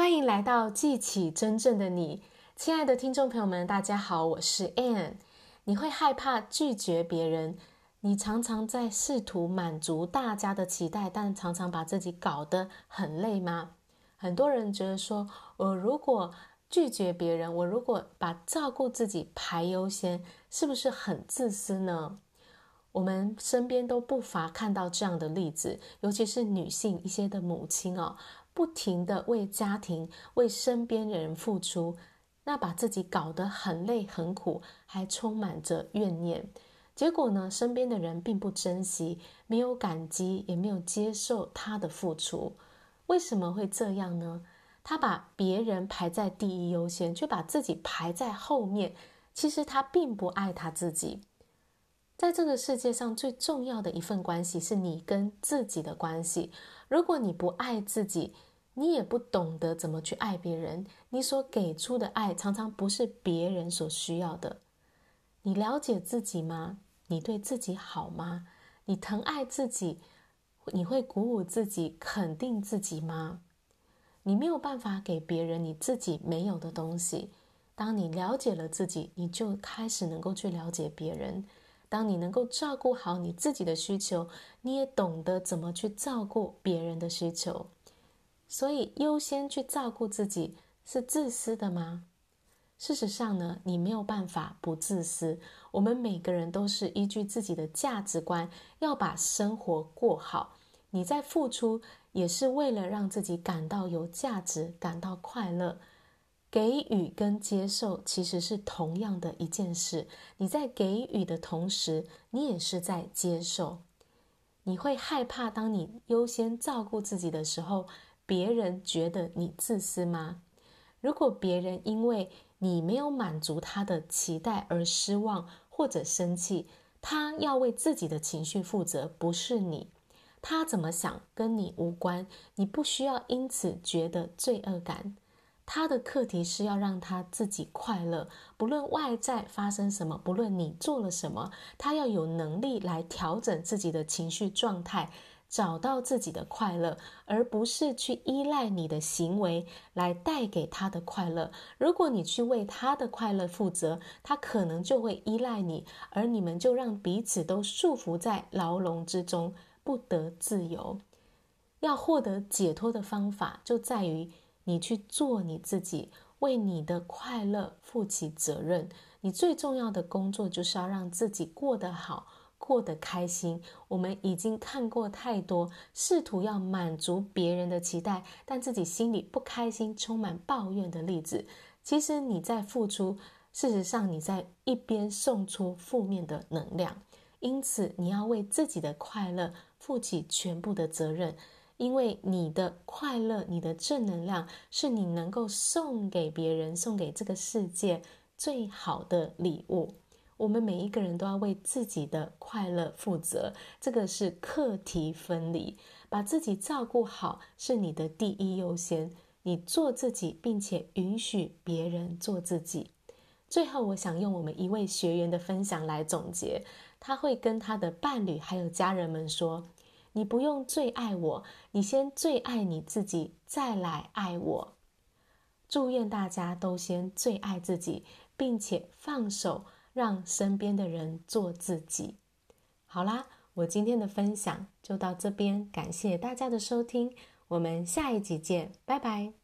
欢迎来到记起真正的你，亲爱的听众朋友们，大家好，我是 Ann。你会害怕拒绝别人？你常常在试图满足大家的期待，但常常把自己搞得很累吗？很多人觉得说，我如果拒绝别人，我如果把照顾自己排优先，是不是很自私呢？我们身边都不乏看到这样的例子，尤其是女性一些的母亲哦。不停地为家庭、为身边的人付出，那把自己搞得很累很苦，还充满着怨念。结果呢，身边的人并不珍惜，没有感激，也没有接受他的付出。为什么会这样呢？他把别人排在第一优先，却把自己排在后面。其实他并不爱他自己。在这个世界上，最重要的一份关系是你跟自己的关系。如果你不爱自己，你也不懂得怎么去爱别人，你所给出的爱常常不是别人所需要的。你了解自己吗？你对自己好吗？你疼爱自己？你会鼓舞自己、肯定自己吗？你没有办法给别人你自己没有的东西。当你了解了自己，你就开始能够去了解别人。当你能够照顾好你自己的需求，你也懂得怎么去照顾别人的需求。所以，优先去照顾自己是自私的吗？事实上呢，你没有办法不自私。我们每个人都是依据自己的价值观，要把生活过好。你在付出，也是为了让自己感到有价值，感到快乐。给予跟接受其实是同样的一件事。你在给予的同时，你也是在接受。你会害怕，当你优先照顾自己的时候，别人觉得你自私吗？如果别人因为你没有满足他的期待而失望或者生气，他要为自己的情绪负责，不是你。他怎么想跟你无关，你不需要因此觉得罪恶感。他的课题是要让他自己快乐，不论外在发生什么，不论你做了什么，他要有能力来调整自己的情绪状态。找到自己的快乐，而不是去依赖你的行为来带给他的快乐。如果你去为他的快乐负责，他可能就会依赖你，而你们就让彼此都束缚在牢笼之中，不得自由。要获得解脱的方法，就在于你去做你自己，为你的快乐负起责任。你最重要的工作，就是要让自己过得好。过得开心，我们已经看过太多试图要满足别人的期待，但自己心里不开心、充满抱怨的例子。其实你在付出，事实上你在一边送出负面的能量。因此，你要为自己的快乐负起全部的责任，因为你的快乐、你的正能量，是你能够送给别人、送给这个世界最好的礼物。我们每一个人都要为自己的快乐负责，这个是课题分离。把自己照顾好是你的第一优先，你做自己，并且允许别人做自己。最后，我想用我们一位学员的分享来总结。他会跟他的伴侣还有家人们说：“你不用最爱我，你先最爱你自己，再来爱我。”祝愿大家都先最爱自己，并且放手。让身边的人做自己。好啦，我今天的分享就到这边，感谢大家的收听，我们下一集见，拜拜。